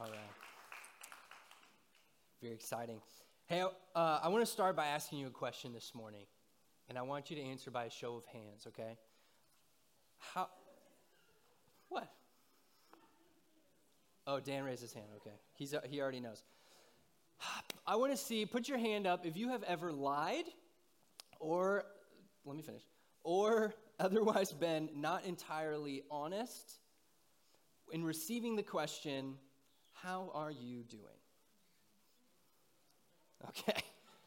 All right. Very exciting. Hey, uh, I want to start by asking you a question this morning, and I want you to answer by a show of hands, okay? How. What? Oh, Dan raised his hand, okay. He's, uh, he already knows. I want to see, put your hand up if you have ever lied or, let me finish, or otherwise been not entirely honest in receiving the question, How are you doing? Okay.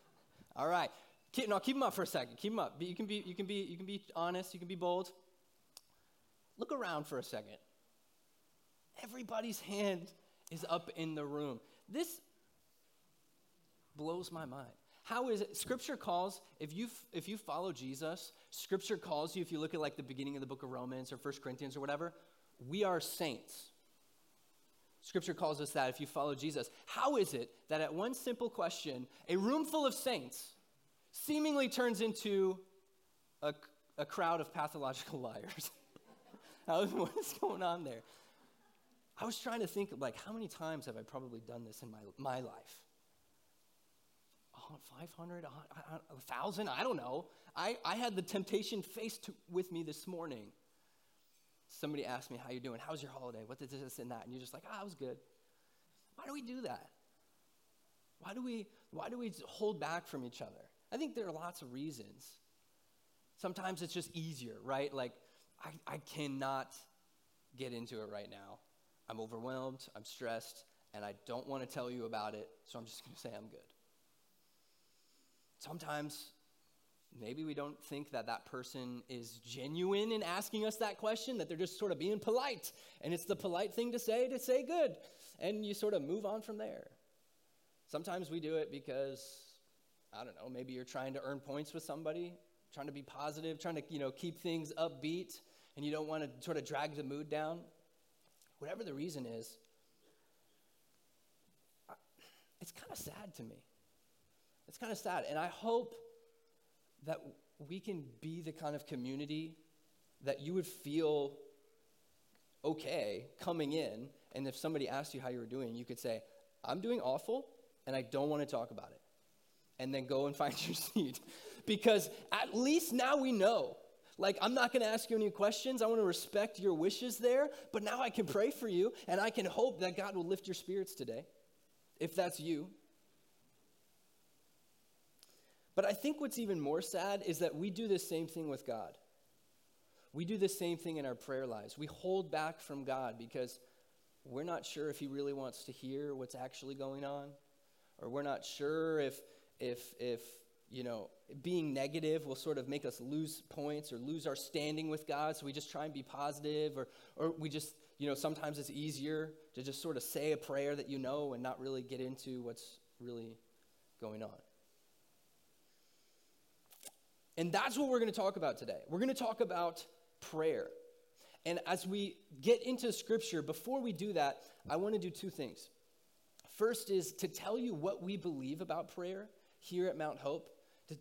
All right. Keep, no, keep them up for a second. Keep them up. You can be, you can be, you can be honest. You can be bold. Look around for a second. Everybody's hand is up in the room. This blows my mind. How is it? Scripture calls, if you if you follow Jesus, Scripture calls you, if you look at like the beginning of the book of Romans or First Corinthians or whatever, we are saints. Scripture calls us that if you follow Jesus. How is it that at one simple question, a room full of saints seemingly turns into a, a crowd of pathological liars? what is going on there? I was trying to think like how many times have I probably done this in my, my life? 500, 1,000, I don't know. I, I had the temptation faced to, with me this morning. Somebody asked me, how you're doing? How was your holiday? What did this and that? And you're just like, ah, it was good. Why do we do that? Why do we, why do we hold back from each other? I think there are lots of reasons. Sometimes it's just easier, right? Like, I, I cannot get into it right now. I'm overwhelmed, I'm stressed, and I don't want to tell you about it, so I'm just going to say I'm good. Sometimes maybe we don't think that that person is genuine in asking us that question, that they're just sort of being polite. And it's the polite thing to say to say good. And you sort of move on from there. Sometimes we do it because, I don't know, maybe you're trying to earn points with somebody, trying to be positive, trying to, you know, keep things upbeat, and you don't want to sort of drag the mood down. Whatever the reason is, it's kind of sad to me it's kind of sad. And I hope that we can be the kind of community that you would feel okay coming in. And if somebody asked you how you were doing, you could say, I'm doing awful and I don't want to talk about it. And then go and find your seat. because at least now we know. Like, I'm not going to ask you any questions. I want to respect your wishes there. But now I can pray for you and I can hope that God will lift your spirits today, if that's you. But I think what's even more sad is that we do the same thing with God. We do the same thing in our prayer lives. We hold back from God because we're not sure if He really wants to hear what's actually going on, or we're not sure if, if, if you know, being negative will sort of make us lose points or lose our standing with God. So we just try and be positive, or, or we just, you know, sometimes it's easier to just sort of say a prayer that you know and not really get into what's really going on. And that's what we're going to talk about today. We're going to talk about prayer. And as we get into scripture, before we do that, I want to do two things. First is to tell you what we believe about prayer here at Mount Hope. Eh,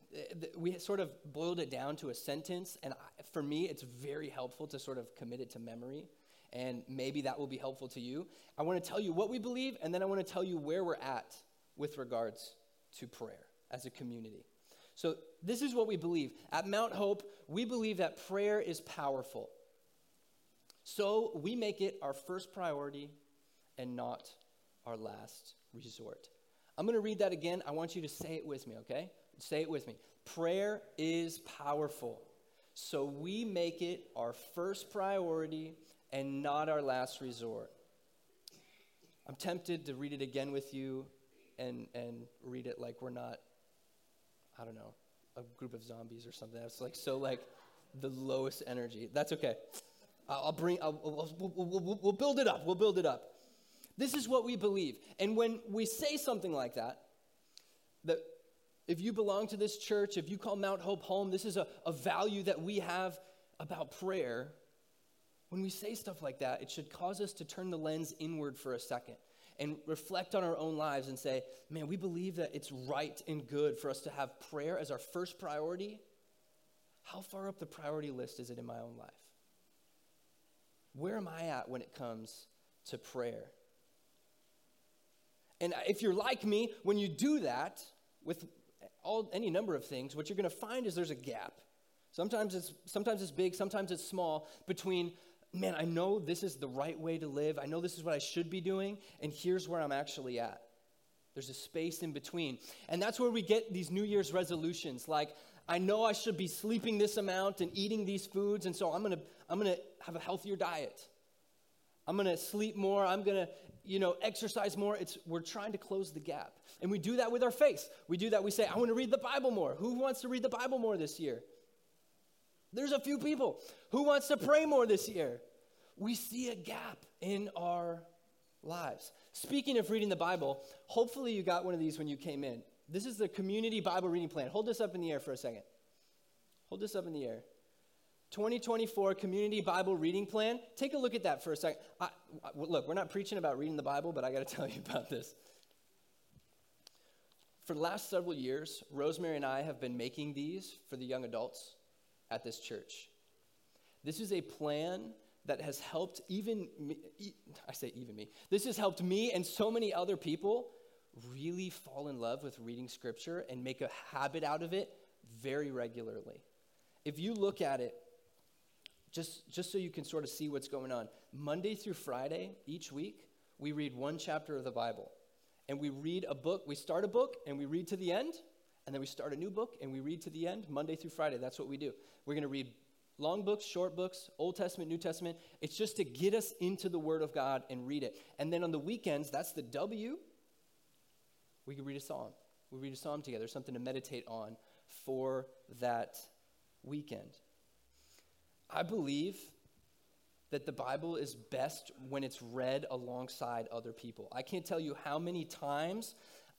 we sort of boiled it down to a sentence, and for me, it's very helpful to sort of commit it to memory, and maybe that will be helpful to you. I want to tell you what we believe, and then I want to tell you where we're at with regards to prayer as a community. So, this is what we believe. At Mount Hope, we believe that prayer is powerful. So, we make it our first priority and not our last resort. I'm going to read that again. I want you to say it with me, okay? Say it with me. Prayer is powerful. So, we make it our first priority and not our last resort. I'm tempted to read it again with you and, and read it like we're not I don't know, a group of zombies or something. That's like so like the lowest energy. That's okay. I'll bring, I'll, we'll, we'll, we'll build it up. We'll build it up. This is what we believe. And when we say something like that, that if you belong to this church, if you call Mount Hope home, this is a, a value that we have about prayer. When we say stuff like that, it should cause us to turn the lens inward for a second and reflect on our own lives and say, man, we believe that it's right and good for us to have prayer as our first priority. How far up the priority list is it in my own life? Where am I at when it comes to prayer? And if you're like me, when you do that with all, any number of things, what you're going to find is there's a gap. Sometimes it's, sometimes it's big, sometimes it's small between, man, I know this is the right way to live. I know this is what I should be doing, and here's where I'm actually at. There's a space in between. And that's where we get these New Year's resolutions like, I know I should be sleeping this amount and eating these foods, and so I'm gonna, I'm gonna have a healthier diet. I'm gonna sleep more. I'm gonna, you know, exercise more. It's, we're trying to close the gap. And we do that with our faith. We do that. We say, I wanna read the Bible more. Who wants to read the Bible more this year? There's a few people. Who wants to pray more this year? We see a gap in our lives. Speaking of reading the Bible, hopefully you got one of these when you came in. This is the community Bible reading plan. Hold this up in the air for a second. Hold this up in the air. 2024 Community Bible Reading Plan. Take a look at that for a second. I, I, look, we're not preaching about reading the Bible, but I got to tell you about this. For the last several years, Rosemary and I have been making these for the young adults at this church. This is a plan that has helped even me, I say even me. This has helped me and so many other people really fall in love with reading scripture and make a habit out of it very regularly. If you look at it, just, just so you can sort of see what's going on, Monday through Friday, each week, we read one chapter of the Bible. And we read a book, we start a book and we read to the end, and then we start a new book and we read to the end, Monday through Friday. That's what we do. We're going to read long books, short books, Old Testament, New Testament. It's just to get us into the Word of God and read it. And then on the weekends, that's the W. We can read a psalm. We read a psalm together, something to meditate on for that weekend. I believe that the Bible is best when it's read alongside other people. I can't tell you how many times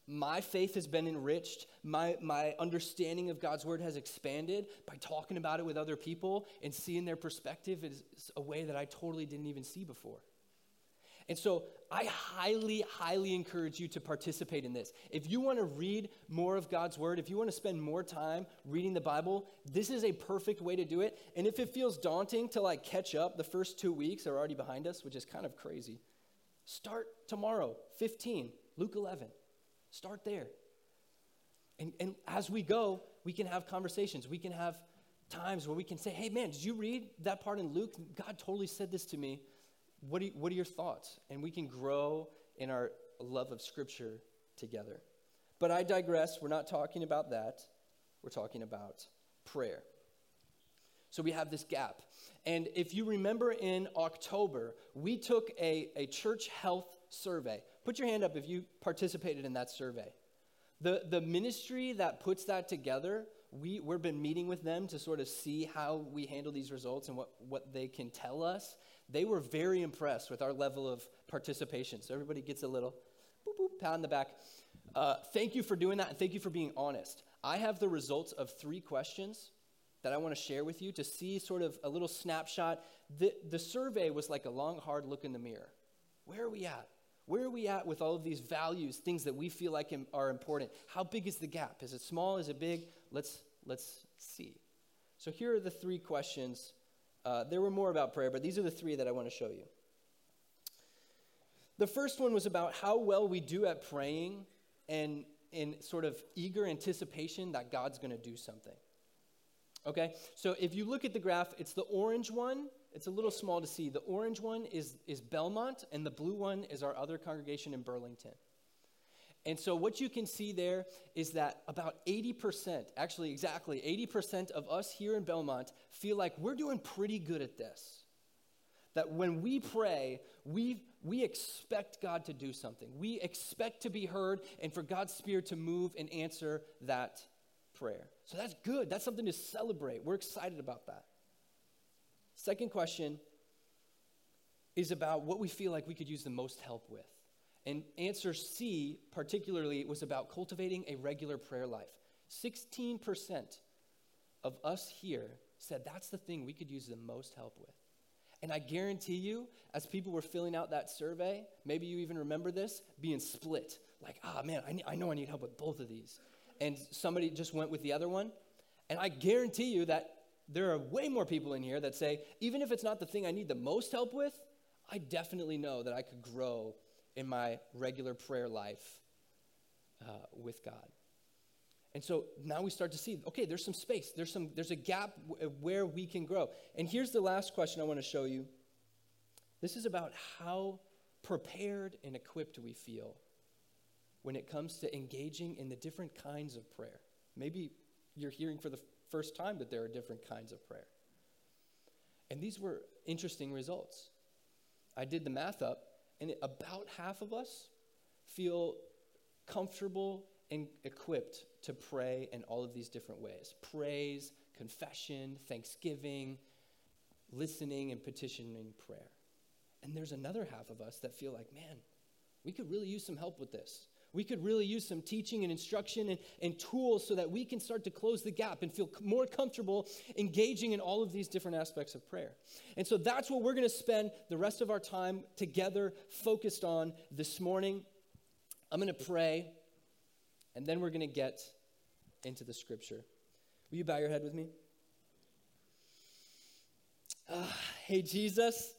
my faith has been enriched. My, my understanding of God's word has expanded by talking about it with other people and seeing their perspective is a way that I totally didn't even see before. And so I highly, highly encourage you to participate in this. If you want to read more of God's word, if you want to spend more time reading the Bible, this is a perfect way to do it. And if it feels daunting to like catch up, the first two weeks are already behind us, which is kind of crazy. Start tomorrow, 15, Luke 11. Start there. And, and as we go, we can have conversations. We can have times where we can say, hey, man, did you read that part in Luke? God totally said this to me. What are, what are your thoughts? And we can grow in our love of Scripture together. But I digress. We're not talking about that. We're talking about prayer. So we have this gap. And if you remember in October, we took a, a church health survey. Put your hand up if you participated in that survey. The, the ministry that puts that together, we, we've been meeting with them to sort of see how we handle these results and what, what they can tell us. They were very impressed with our level of participation. So everybody gets a little boop, boop, pat on the back. Uh, thank you for doing that, and thank you for being honest. I have the results of three questions that I want to share with you to see sort of a little snapshot. The, the survey was like a long, hard look in the mirror. Where are we at? Where are we at with all of these values, things that we feel like are important? How big is the gap? Is it small? Is it big? Let's, let's see. So here are the three questions. Uh, there were more about prayer, but these are the three that I want to show you. The first one was about how well we do at praying and in sort of eager anticipation that God's going to do something. Okay? So if you look at the graph, it's the orange one it's a little small to see. The orange one is, is Belmont, and the blue one is our other congregation in Burlington. And so, what you can see there is that about 80%, actually, exactly 80% of us here in Belmont feel like we're doing pretty good at this. That when we pray, we, we expect God to do something. We expect to be heard and for God's Spirit to move and answer that prayer. So, that's good. That's something to celebrate. We're excited about that. Second question is about what we feel like we could use the most help with. And answer C, particularly, was about cultivating a regular prayer life. 16% of us here said that's the thing we could use the most help with. And I guarantee you, as people were filling out that survey, maybe you even remember this, being split. Like, ah, oh, man, I, I know I need help with both of these. And somebody just went with the other one. And I guarantee you that there are way more people in here that say, even if it's not the thing I need the most help with, I definitely know that I could grow in my regular prayer life uh, with God. And so now we start to see okay, there's some space, there's, some, there's a gap w- where we can grow. And here's the last question I want to show you this is about how prepared and equipped we feel when it comes to engaging in the different kinds of prayer. Maybe you're hearing for the first time that there are different kinds of prayer. And these were interesting results. I did the math up, and about half of us feel comfortable and equipped to pray in all of these different ways praise, confession, thanksgiving, listening, and petitioning prayer. And there's another half of us that feel like, man, we could really use some help with this. We could really use some teaching and instruction and, and tools so that we can start to close the gap and feel more comfortable engaging in all of these different aspects of prayer. And so that's what we're going to spend the rest of our time together focused on this morning. I'm going to pray, and then we're going to get into the scripture. Will you bow your head with me? Uh, hey, Jesus.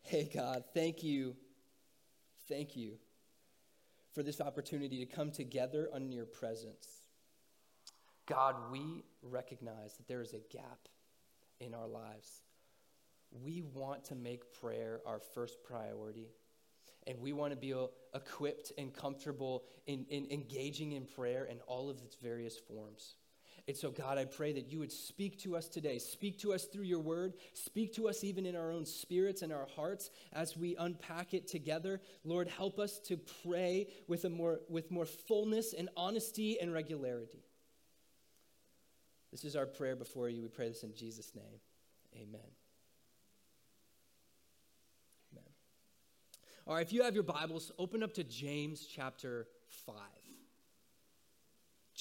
Hey, God, thank you. Thank you for this opportunity to come together under your presence. God, we recognize that there is a gap in our lives. We want to make prayer our first priority. And we want to be equipped and comfortable in, in engaging in prayer in all of its various forms. And so, God, I pray that you would speak to us today. Speak to us through your word. Speak to us even in our own spirits and our hearts as we unpack it together. Lord, help us to pray with, a more, with more fullness and honesty and regularity. This is our prayer before you. We pray this in Jesus' name. Amen. Amen. All right, if you have your Bibles, open up to James chapter 5.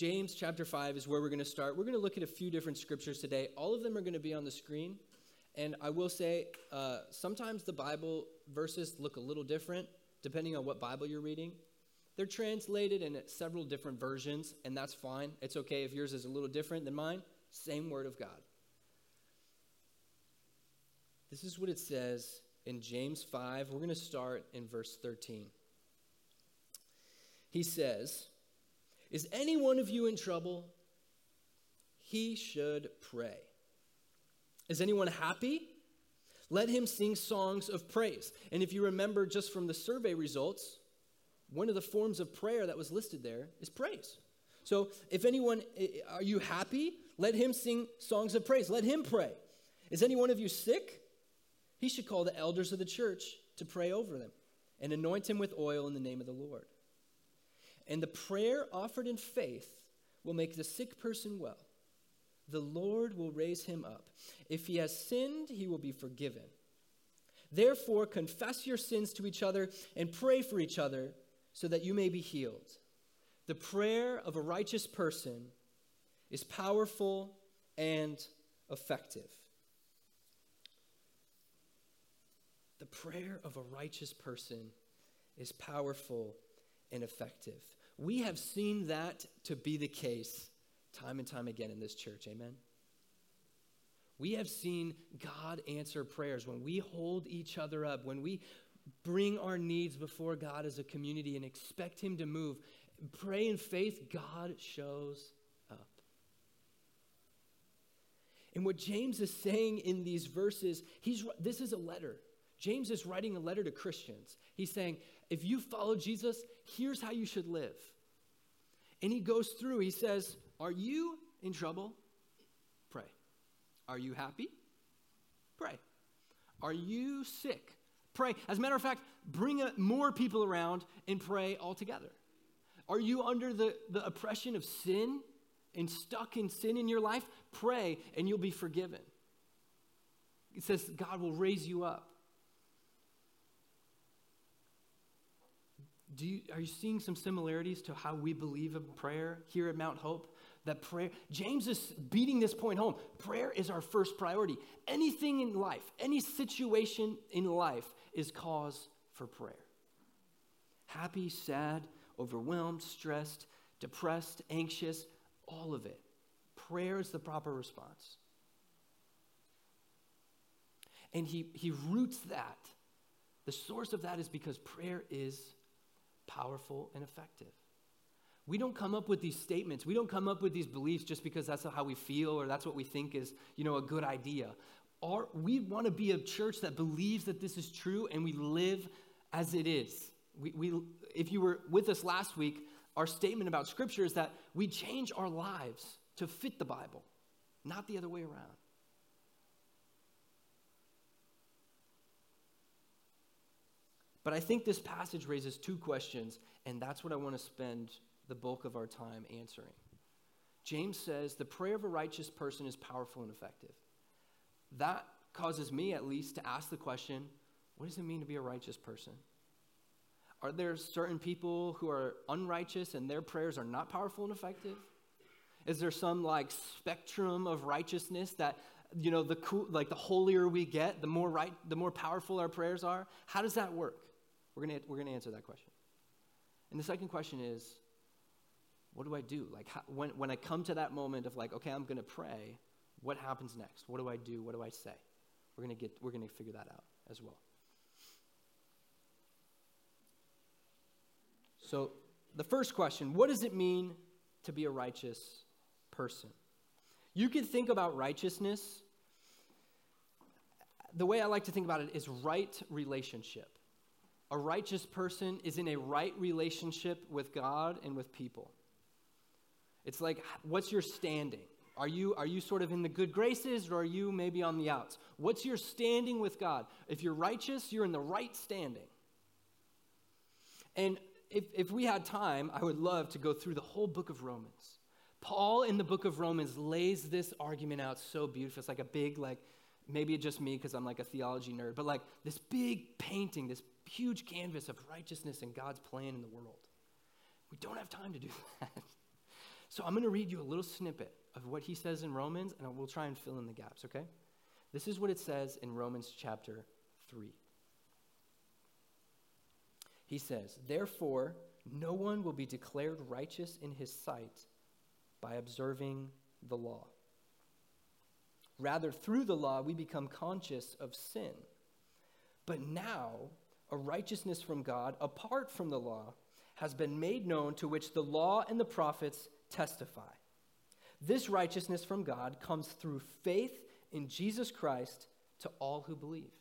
James chapter 5 is where we're going to start. We're going to look at a few different scriptures today. All of them are going to be on the screen. And I will say, uh, sometimes the Bible verses look a little different depending on what Bible you're reading. They're translated in several different versions, and that's fine. It's okay if yours is a little different than mine. Same Word of God. This is what it says in James 5. We're going to start in verse 13. He says, is any one of you in trouble? He should pray. Is anyone happy? Let him sing songs of praise. And if you remember just from the survey results, one of the forms of prayer that was listed there is praise. So if anyone, are you happy? Let him sing songs of praise. Let him pray. Is any one of you sick? He should call the elders of the church to pray over them and anoint him with oil in the name of the Lord. And the prayer offered in faith will make the sick person well. The Lord will raise him up. If he has sinned, he will be forgiven. Therefore, confess your sins to each other and pray for each other so that you may be healed. The prayer of a righteous person is powerful and effective. The prayer of a righteous person is powerful and effective. We have seen that to be the case time and time again in this church. Amen. We have seen God answer prayers when we hold each other up, when we bring our needs before God as a community and expect Him to move. Pray in faith, God shows up. And what James is saying in these verses, he's, this is a letter. James is writing a letter to Christians. He's saying, if you follow Jesus, here's how you should live. And he goes through, he says, Are you in trouble? Pray. Are you happy? Pray. Are you sick? Pray. As a matter of fact, bring more people around and pray all together. Are you under the, the oppression of sin and stuck in sin in your life? Pray and you'll be forgiven. It says God will raise you up. Do you, are you seeing some similarities to how we believe in prayer here at Mount Hope? That prayer, James is beating this point home. Prayer is our first priority. Anything in life, any situation in life is cause for prayer. Happy, sad, overwhelmed, stressed, depressed, anxious, all of it. Prayer is the proper response. And he, he roots that the The source of that is because prayer is powerful and effective. We don't come up with these statements. We don't come up with these beliefs just because that's how we feel or that's what we think is, you know, a good idea. Our, we want to be a church that believes that this is true and we live as it is. We, we, if you were with us last week, our statement about Scripture is that we change our lives to fit the Bible, not the other way around. But I think this passage raises two questions, and that's what I want to spend the bulk of our time answering. James says the prayer of a righteous person is powerful and effective. That causes me, at least, to ask the question what does it mean to be a righteous person? Are there certain people who are unrighteous and their prayers are not powerful and effective? Is there some like spectrum of righteousness that you know the cool, like the holier we get, the more right, the more powerful our prayers are? How does that work? We're gonna we're gonna answer that question. And the second question is, what do I do? Like how, when when I come to that moment of like, okay, I'm gonna pray. What happens next? What do I do? What do I say? We're gonna get we're gonna figure that out as well. So, the first question what does it mean to be a righteous person? You can think about righteousness. The way I like to think about it is right relationship. A righteous person is in a right relationship with God and with people. It's like, what's your standing? Are you, are you sort of in the good graces or are you maybe on the outs? What's your standing with God? If you're righteous, you're in the right standing. And if, if we had time, I would love to go through the whole book of Romans. Paul in the book of Romans lays this argument out so beautiful. It's like a big, like, maybe it's just me because I'm like a theology nerd, but like this big painting, this huge canvas of righteousness and God's plan in the world. We don't have time to do that. So I'm going to read you a little snippet of what he says in Romans, and we'll try and fill in the gaps, okay? This is what it says in Romans chapter 3. He says, Therefore, no one will be declared righteous in his sight by observing the law. Rather, through the law, we become conscious of sin. But now, a righteousness from God, apart from the law, has been made known to which the law and the prophets testify. This righteousness from God comes through faith in Jesus Christ to all who believe.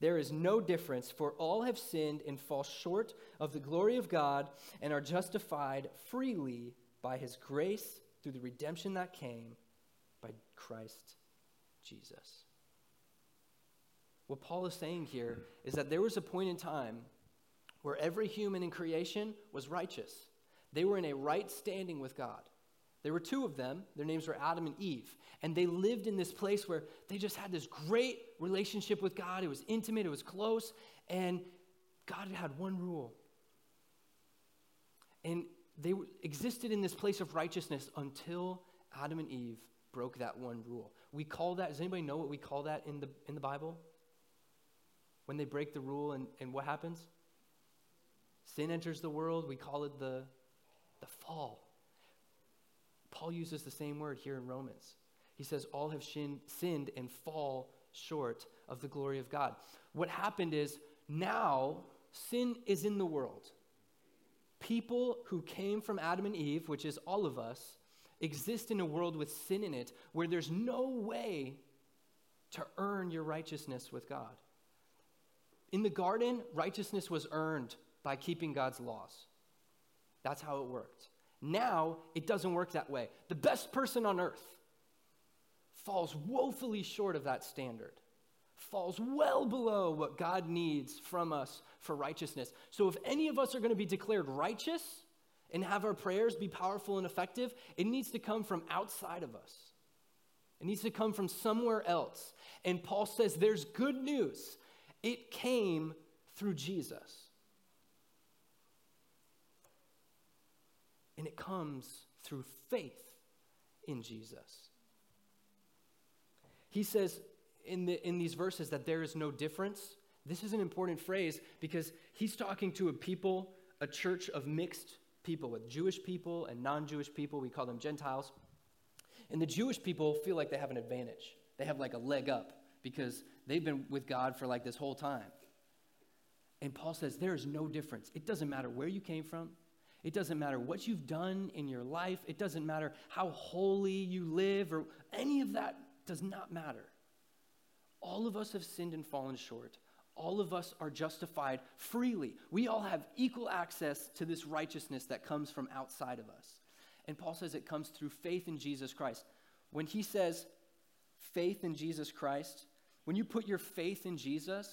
There is no difference, for all have sinned and fall short of the glory of God and are justified freely by his grace through the redemption that came by Christ Jesus. What Paul is saying here is that there was a point in time where every human in creation was righteous. They were in a right standing with God. There were two of them. Their names were Adam and Eve. And they lived in this place where they just had this great relationship with God. It was intimate, it was close. And God had one rule. And they existed in this place of righteousness until Adam and Eve broke that one rule. We call that, does anybody know what we call that in the, in the Bible? When they break the rule and, and what happens? Sin enters the world. We call it the, the fall. Paul uses the same word here in Romans. He says, All have shin- sinned and fall short of the glory of God. What happened is now sin is in the world. People who came from Adam and Eve, which is all of us, exist in a world with sin in it where there's no way to earn your righteousness with God. In the garden, righteousness was earned by keeping God's laws. That's how it worked. Now, it doesn't work that way. The best person on earth falls woefully short of that standard, falls well below what God needs from us for righteousness. So, if any of us are going to be declared righteous and have our prayers be powerful and effective, it needs to come from outside of us. It needs to come from somewhere else. And Paul says there's good news. It came through Jesus. And it comes through faith in Jesus. He says in, the, in these verses that there is no difference. This is an important phrase because he's talking to a people, a church of mixed people, with Jewish people and non Jewish people. We call them Gentiles. And the Jewish people feel like they have an advantage. They have like a leg up because they've been with God for like this whole time. And Paul says there is no difference. It doesn't matter where you came from, it doesn't matter what you've done in your life, it doesn't matter how holy you live, or any of that does not matter. All of us have sinned and fallen short. All of us are justified freely. We all have equal access to this righteousness that comes from outside of us. And Paul says it comes through faith in Jesus Christ. When he says faith in Jesus Christ, when you put your faith in Jesus,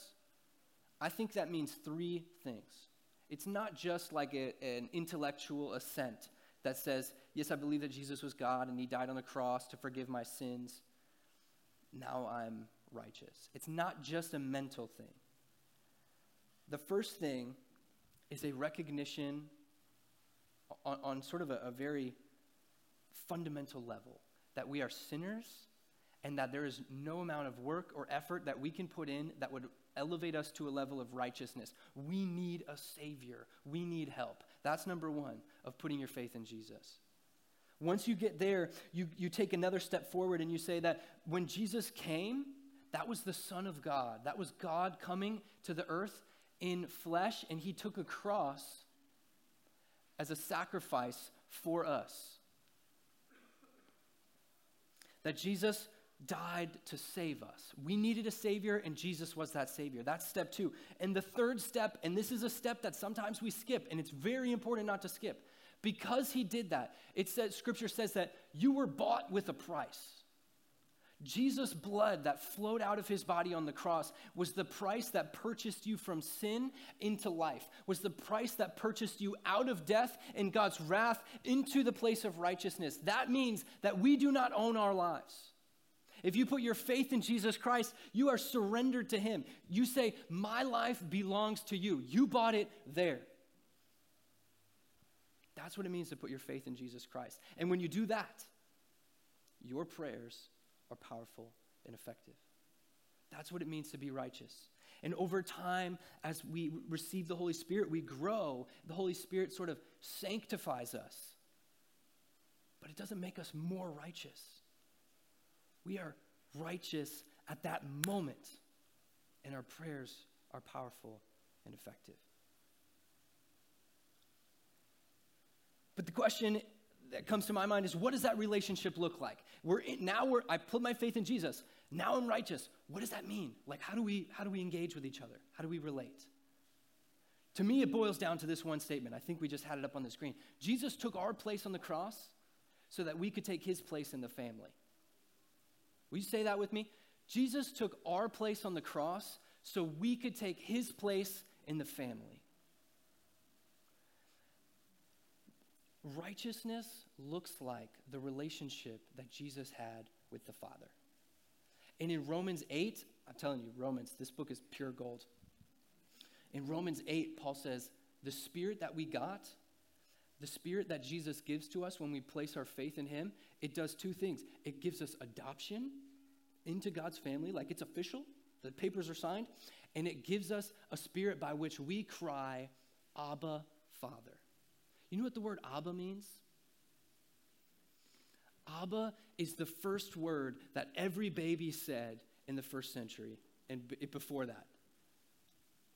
I think that means three things. It's not just like a, an intellectual assent that says, Yes, I believe that Jesus was God and he died on the cross to forgive my sins. Now I'm righteous. It's not just a mental thing. The first thing is a recognition on, on sort of a, a very fundamental level that we are sinners and that there is no amount of work or effort that we can put in that would elevate us to a level of righteousness. We need a Savior, we need help. That's number one of putting your faith in Jesus. Once you get there, you, you take another step forward and you say that when Jesus came, that was the Son of God. That was God coming to the earth in flesh, and He took a cross as a sacrifice for us. That Jesus died to save us. We needed a Savior, and Jesus was that Savior. That's step two. And the third step, and this is a step that sometimes we skip, and it's very important not to skip. Because He did that, it says, Scripture says that you were bought with a price. Jesus' blood that flowed out of his body on the cross was the price that purchased you from sin into life, was the price that purchased you out of death and God's wrath into the place of righteousness. That means that we do not own our lives. If you put your faith in Jesus Christ, you are surrendered to him. You say, My life belongs to you. You bought it there. That's what it means to put your faith in Jesus Christ. And when you do that, your prayers are powerful and effective. That's what it means to be righteous. And over time, as we receive the Holy Spirit, we grow. The Holy Spirit sort of sanctifies us. But it doesn't make us more righteous. We are righteous at that moment, and our prayers are powerful and effective. But the question that comes to my mind is what does that relationship look like? We're in, now we're I put my faith in Jesus. Now I'm righteous. What does that mean? Like how do we how do we engage with each other? How do we relate? To me it boils down to this one statement. I think we just had it up on the screen. Jesus took our place on the cross so that we could take his place in the family. Will you say that with me? Jesus took our place on the cross so we could take his place in the family. Righteousness looks like the relationship that Jesus had with the Father. And in Romans 8, I'm telling you, Romans, this book is pure gold. In Romans 8, Paul says, the spirit that we got, the spirit that Jesus gives to us when we place our faith in him, it does two things. It gives us adoption into God's family, like it's official, the papers are signed, and it gives us a spirit by which we cry, Abba, Father. You know what the word Abba means? Abba is the first word that every baby said in the first century and b- before that.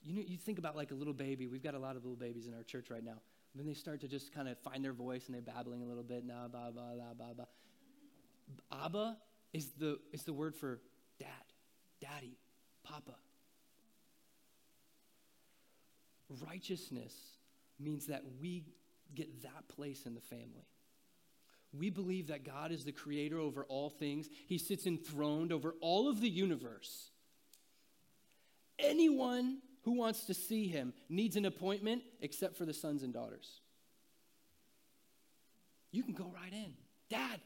You know, you think about like a little baby. We've got a lot of little babies in our church right now. Then they start to just kind of find their voice and they're babbling a little bit. Nah, ba, ba, la, ba, ba. Abba is the, is the word for dad, daddy, papa. Righteousness means that we get that place in the family. We believe that God is the creator over all things, He sits enthroned over all of the universe. Anyone who wants to see Him needs an appointment except for the sons and daughters. You can go right in. Dad,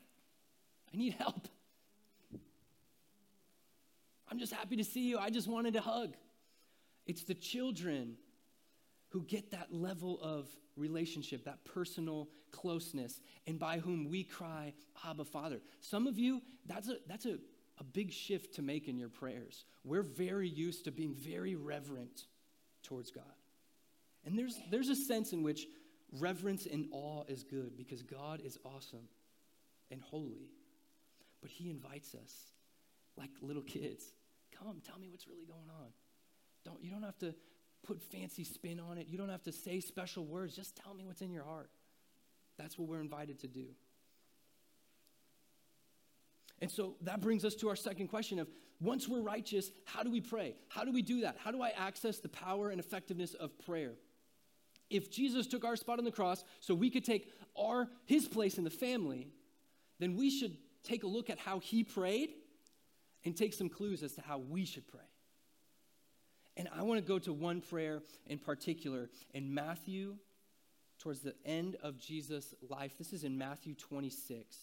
I need help. I'm just happy to see you. I just wanted a hug. It's the children who get that level of relationship, that personal closeness, and by whom we cry, Abba, Father. Some of you, that's a, that's a, a big shift to make in your prayers. We're very used to being very reverent towards God. And there's, there's a sense in which reverence and awe is good because God is awesome and holy. But He invites us like little kids come, tell me what's really going on. Don't, you don't have to put fancy spin on it. You don't have to say special words. Just tell me what's in your heart. That's what we're invited to do. And so that brings us to our second question of once we're righteous, how do we pray? How do we do that? How do I access the power and effectiveness of prayer? If Jesus took our spot on the cross so we could take our his place in the family, then we should take a look at how he prayed and take some clues as to how we should pray. And I want to go to one prayer in particular in Matthew, towards the end of Jesus' life. This is in Matthew 26,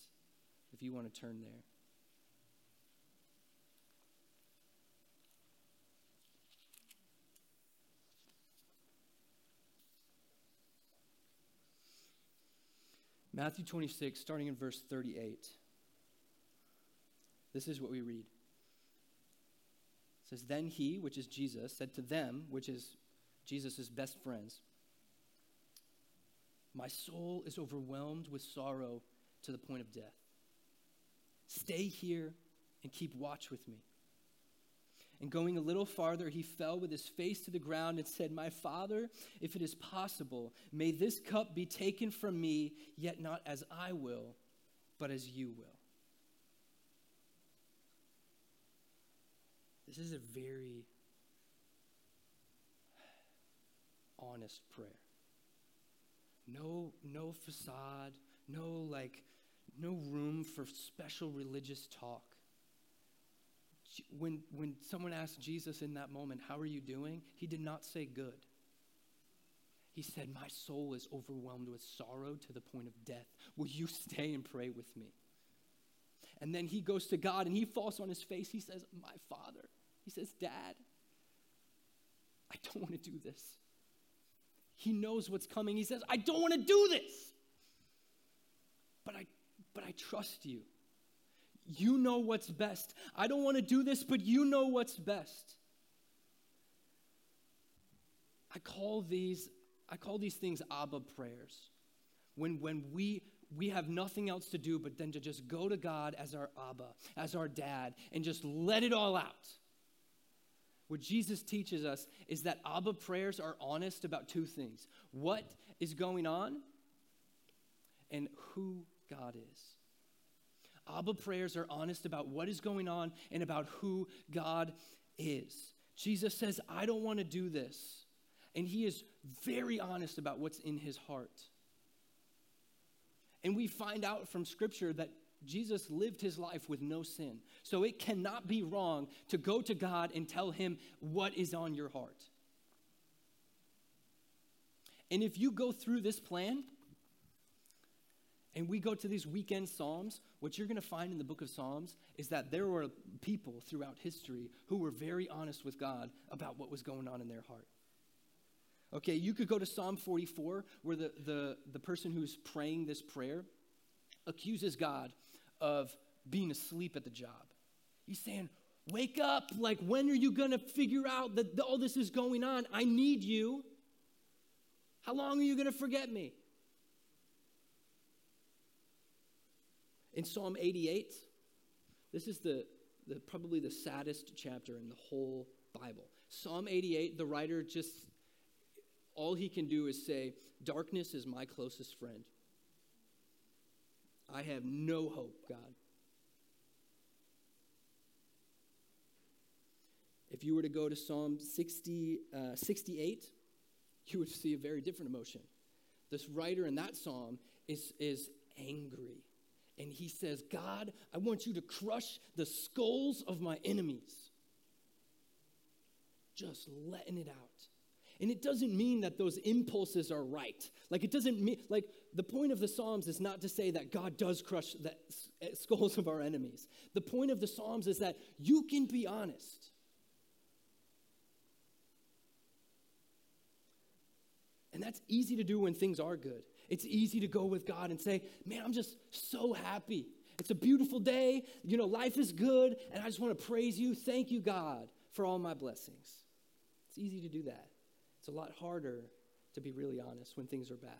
if you want to turn there. Matthew 26, starting in verse 38. This is what we read. It says, Then he, which is Jesus, said to them, which is Jesus' best friends, My soul is overwhelmed with sorrow to the point of death. Stay here and keep watch with me. And going a little farther, he fell with his face to the ground and said, My father, if it is possible, may this cup be taken from me, yet not as I will, but as you will. This is a very honest prayer. No, no facade, no like, no room for special religious talk. When, when someone asked Jesus in that moment, How are you doing? He did not say good. He said, My soul is overwhelmed with sorrow to the point of death. Will you stay and pray with me? And then he goes to God and he falls on his face. He says, My Father. He says, Dad, I don't want to do this. He knows what's coming. He says, I don't want to do this. But I, but I trust you. You know what's best. I don't want to do this, but you know what's best. I call these, I call these things Abba prayers. When, when we we have nothing else to do but then to just go to God as our Abba, as our dad, and just let it all out. What Jesus teaches us is that Abba prayers are honest about two things what is going on and who God is. Abba prayers are honest about what is going on and about who God is. Jesus says, I don't want to do this. And he is very honest about what's in his heart. And we find out from Scripture that Jesus lived his life with no sin. So it cannot be wrong to go to God and tell him what is on your heart. And if you go through this plan, and we go to these weekend Psalms, what you're going to find in the book of Psalms is that there were people throughout history who were very honest with God about what was going on in their heart. Okay, you could go to Psalm 44, where the, the, the person who's praying this prayer accuses God of being asleep at the job. He's saying, Wake up. Like, when are you going to figure out that all this is going on? I need you. How long are you going to forget me? In Psalm 88, this is the, the, probably the saddest chapter in the whole Bible. Psalm 88, the writer just, all he can do is say, Darkness is my closest friend. I have no hope, God. If you were to go to Psalm 60, uh, 68, you would see a very different emotion. This writer in that psalm is, is angry. And he says, God, I want you to crush the skulls of my enemies. Just letting it out. And it doesn't mean that those impulses are right. Like, it doesn't mean, like, the point of the Psalms is not to say that God does crush the eh, skulls of our enemies. The point of the Psalms is that you can be honest. And that's easy to do when things are good. It's easy to go with God and say, Man, I'm just so happy. It's a beautiful day. You know, life is good. And I just want to praise you. Thank you, God, for all my blessings. It's easy to do that. It's a lot harder to be really honest when things are bad.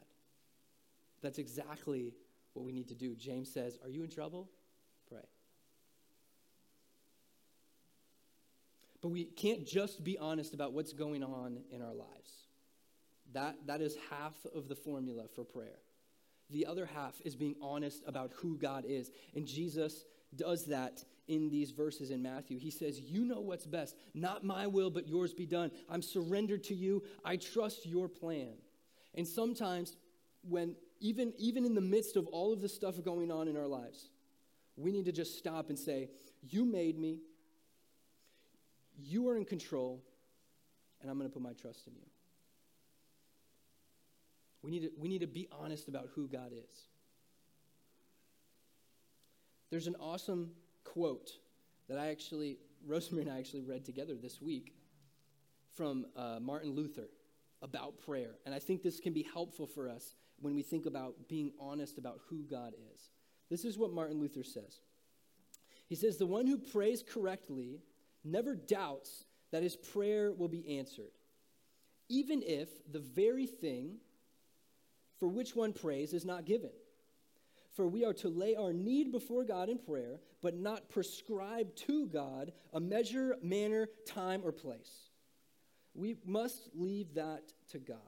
That's exactly what we need to do. James says, Are you in trouble? Pray. But we can't just be honest about what's going on in our lives. That, that is half of the formula for prayer. The other half is being honest about who God is. And Jesus does that in these verses in Matthew. He says, You know what's best. Not my will, but yours be done. I'm surrendered to you. I trust your plan. And sometimes, when even, even in the midst of all of the stuff going on in our lives, we need to just stop and say, You made me. You are in control, and I'm going to put my trust in you. We need, to, we need to be honest about who God is. There's an awesome quote that I actually, Rosemary and I actually read together this week from uh, Martin Luther about prayer. And I think this can be helpful for us when we think about being honest about who God is. This is what Martin Luther says. He says, The one who prays correctly never doubts that his prayer will be answered, even if the very thing for which one prays is not given. For we are to lay our need before God in prayer, but not prescribe to God a measure, manner, time, or place. We must leave that to God.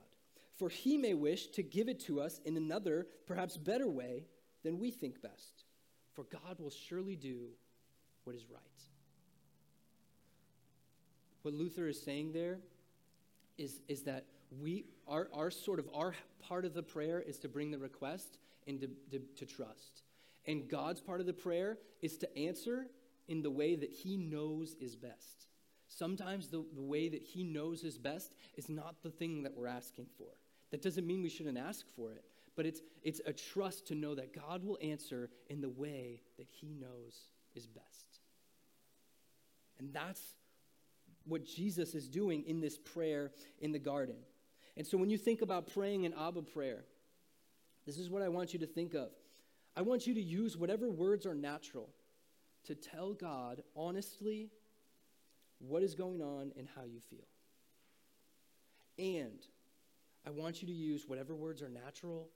For he may wish to give it to us in another, perhaps better way than we think best. For God will surely do what is right. What Luther is saying there is, is that we, our, our sort of, our part of the prayer is to bring the request and to, to, to trust. And God's part of the prayer is to answer in the way that He knows is best. Sometimes the, the way that He knows is best is not the thing that we're asking for. That doesn't mean we shouldn't ask for it, but it's, it's a trust to know that God will answer in the way that He knows is best. And that's what Jesus is doing in this prayer in the garden. And so when you think about praying an Abba prayer, this is what I want you to think of. I want you to use whatever words are natural to tell God honestly what is going on and how you feel. And I want you to use whatever words are natural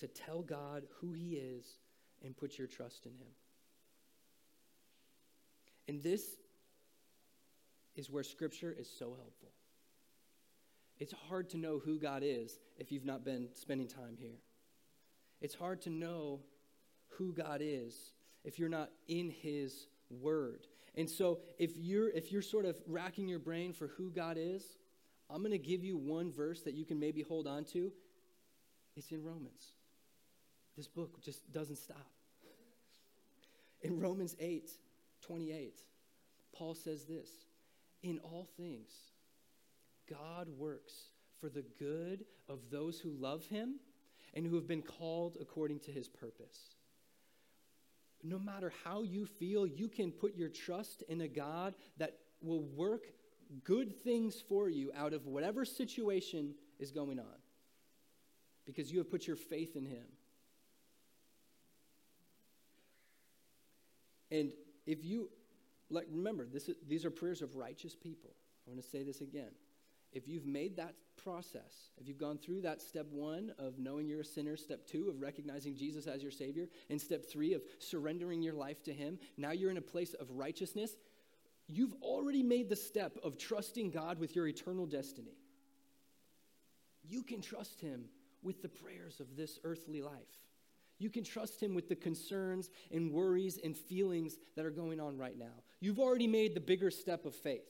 to tell God who He is and put your trust in Him. And this is where Scripture is so helpful. It's hard to know who God is if you've not been spending time here. It's hard to know who God is if you're not in His Word. And so if you're if you're sort of racking your brain for who God is, I'm going to give you one verse that you can maybe hold on to. It's in Romans. This book just doesn't stop. In Romans 8, 28, Paul says this In all things, God works for the good of those who love him and who have been called according to his purpose. No matter how you feel, you can put your trust in a God that will work good things for you out of whatever situation is going on because you have put your faith in him. And if you, like, remember, this is, these are prayers of righteous people. I want to say this again if you've made that process, if you've gone through that step one of knowing you're a sinner, step two of recognizing Jesus as your Savior, and step three of surrendering your life to Him, now you're in a place of righteousness. You've already made the step of trusting God with your eternal destiny. You can trust Him with the prayers of this earthly life. You can trust Him with the concerns and worries and feelings that are going on right now. You've already made the bigger step of faith.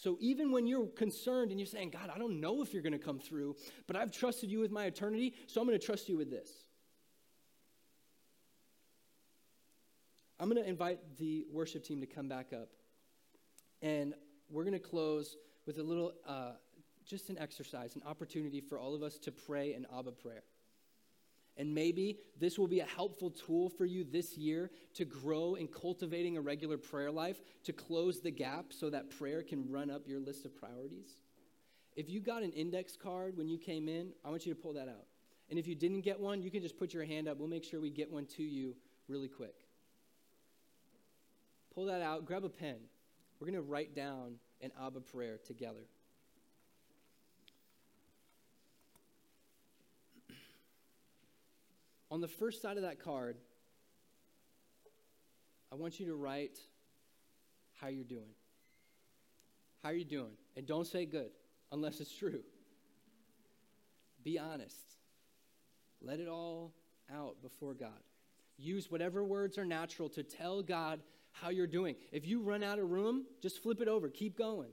So even when you're concerned and you're saying, God, I don't know if you're going to come through, but I've trusted you with my eternity, so I'm going to trust you with this. I'm going to invite the worship team to come back up. And we're going to close with a little, uh, just an exercise, an opportunity for all of us to pray an Abba prayer. And maybe this will be a helpful tool for you this year to grow in cultivating a regular prayer life, to close the gap so that prayer can run up your list of priorities. If you got an index card when you came in, I want you to pull that out. And if you didn't get one, you can just put your hand up. We'll make sure we get one to you really quick. Pull that out, grab a pen. We're going to write down an Abba prayer together. On the first side of that card, I want you to write how you're doing. How are you doing? And don't say good unless it's true. Be honest. Let it all out before God. Use whatever words are natural to tell God how you're doing. If you run out of room, just flip it over, keep going.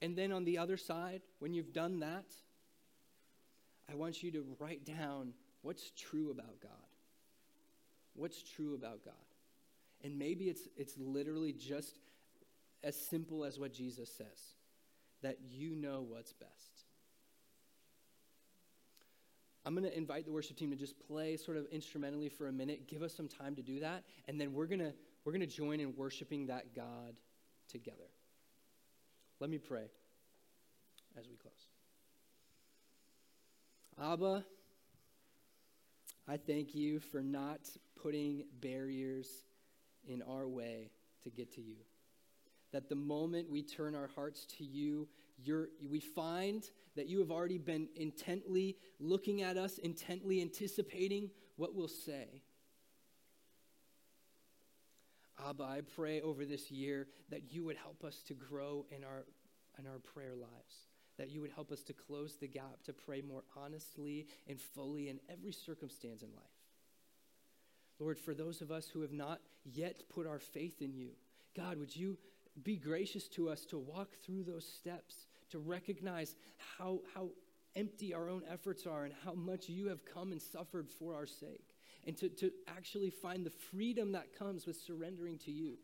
And then on the other side, when you've done that, I want you to write down what's true about God. What's true about God? And maybe it's, it's literally just as simple as what Jesus says that you know what's best. I'm going to invite the worship team to just play sort of instrumentally for a minute, give us some time to do that, and then we're going to we're going to join in worshiping that God together. Let me pray as we close. Abba, I thank you for not putting barriers in our way to get to you. That the moment we turn our hearts to you, we find that you have already been intently looking at us, intently anticipating what we'll say. Abba, I pray over this year that you would help us to grow in our, in our prayer lives, that you would help us to close the gap, to pray more honestly and fully in every circumstance in life. Lord, for those of us who have not yet put our faith in you, God, would you be gracious to us to walk through those steps, to recognize how, how empty our own efforts are and how much you have come and suffered for our sake, and to, to actually find the freedom that comes with surrendering to you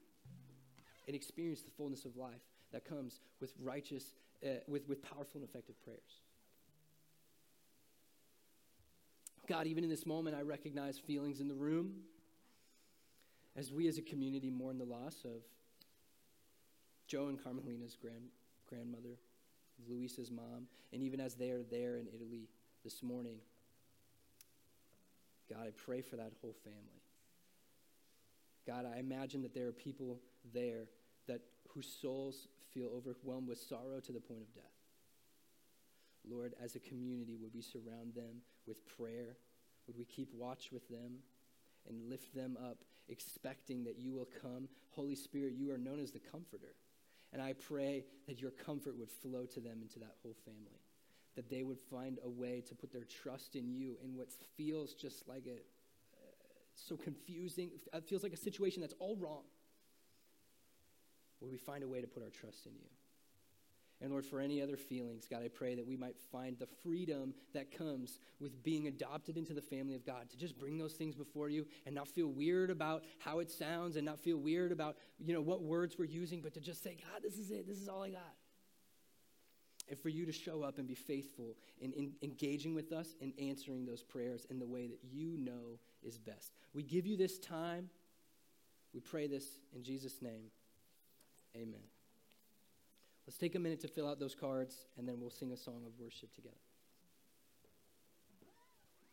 and experience the fullness of life that comes with righteous, uh, with, with powerful and effective prayers. God, even in this moment, I recognize feelings in the room as we as a community mourn the loss of Joe and Carmelina's grand, grandmother, Luisa's mom, and even as they are there in Italy this morning, God, I pray for that whole family. God, I imagine that there are people there that whose souls feel overwhelmed with sorrow to the point of death. Lord, as a community, would we surround them with prayer? Would we keep watch with them and lift them up, expecting that you will come? Holy Spirit, you are known as the Comforter. And I pray that your comfort would flow to them and to that whole family, that they would find a way to put their trust in you in what feels just like a uh, so confusing, it feels like a situation that's all wrong. Would we find a way to put our trust in you? And Lord, for any other feelings, God, I pray that we might find the freedom that comes with being adopted into the family of God, to just bring those things before you and not feel weird about how it sounds and not feel weird about, you know, what words we're using, but to just say, God, this is it. This is all I got. And for you to show up and be faithful in, in engaging with us and answering those prayers in the way that you know is best. We give you this time. We pray this in Jesus' name. Amen. Let's take a minute to fill out those cards, and then we'll sing a song of worship together.